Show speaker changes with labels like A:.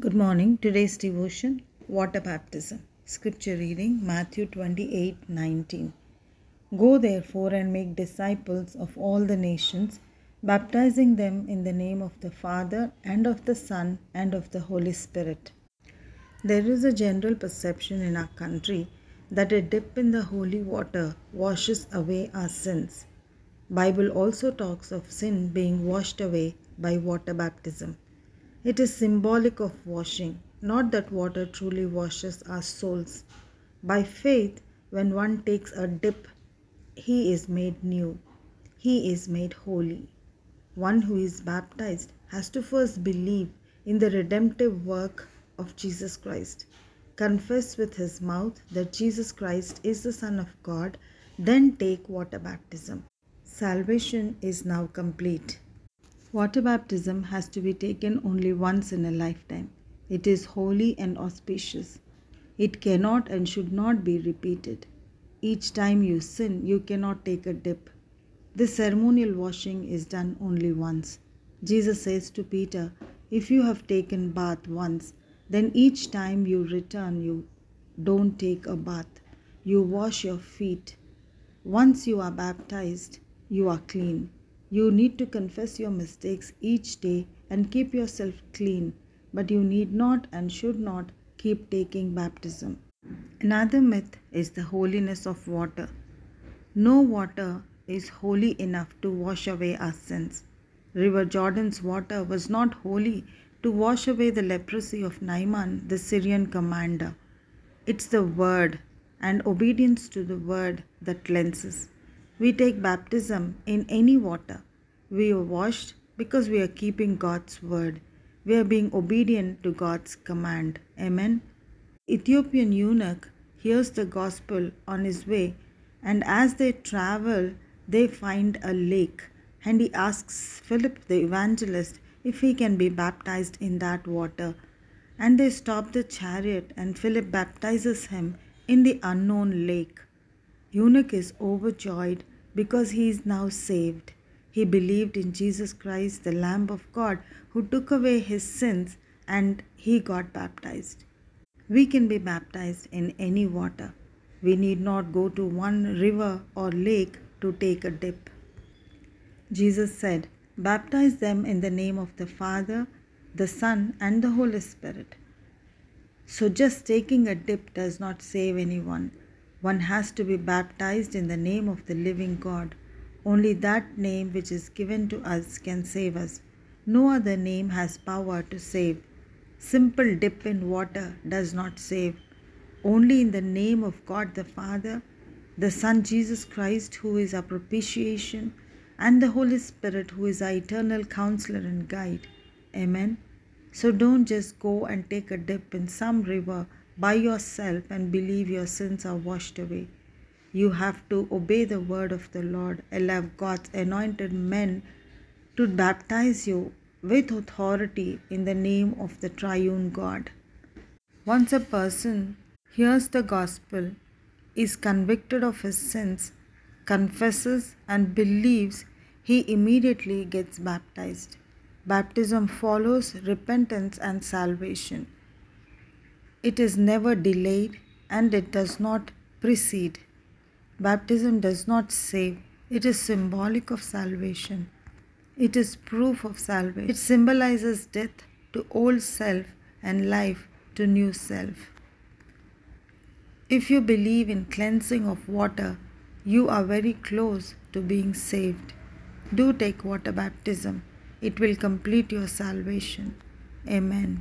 A: Good morning. Today's devotion Water Baptism. Scripture reading Matthew 28 19. Go therefore and make disciples of all the nations, baptizing them in the name of the Father and of the Son and of the Holy Spirit. There is a general perception in our country that a dip in the holy water washes away our sins. Bible also talks of sin being washed away by water baptism. It is symbolic of washing, not that water truly washes our souls. By faith, when one takes a dip, he is made new, he is made holy. One who is baptized has to first believe in the redemptive work of Jesus Christ, confess with his mouth that Jesus Christ is the Son of God, then take water baptism. Salvation is now complete. Water baptism has to be taken only once in a lifetime. It is holy and auspicious. It cannot and should not be repeated. Each time you sin, you cannot take a dip. This ceremonial washing is done only once. Jesus says to Peter, If you have taken bath once, then each time you return, you don't take a bath. You wash your feet. Once you are baptized, you are clean. You need to confess your mistakes each day and keep yourself clean, but you need not and should not keep taking baptism. Another myth is the holiness of water. No water is holy enough to wash away our sins. River Jordan's water was not holy to wash away the leprosy of Naaman, the Syrian commander. It's the word and obedience to the word that cleanses. We take baptism in any water. We are washed because we are keeping God's word. We are being obedient to God's command. Amen. Ethiopian eunuch hears the gospel on his way, and as they travel, they find a lake. And he asks Philip the evangelist if he can be baptized in that water. And they stop the chariot, and Philip baptizes him in the unknown lake. Eunuch is overjoyed because he is now saved. He believed in Jesus Christ, the Lamb of God, who took away his sins, and he got baptized. We can be baptized in any water. We need not go to one river or lake to take a dip. Jesus said, Baptize them in the name of the Father, the Son, and the Holy Spirit. So, just taking a dip does not save anyone. One has to be baptized in the name of the living God. Only that name which is given to us can save us. No other name has power to save. Simple dip in water does not save. Only in the name of God the Father, the Son Jesus Christ, who is our propitiation, and the Holy Spirit, who is our eternal counselor and guide. Amen. So don't just go and take a dip in some river by yourself and believe your sins are washed away. You have to obey the word of the Lord, allow God's anointed men to baptize you with authority in the name of the triune God. Once a person hears the gospel, is convicted of his sins, confesses, and believes, he immediately gets baptized. Baptism follows repentance and salvation. It is never delayed and it does not precede. Baptism does not save, it is symbolic of salvation. It is proof of salvation. It symbolizes death to old self and life to new self. If you believe in cleansing of water, you are very close to being saved. Do take water baptism, it will complete your salvation. Amen.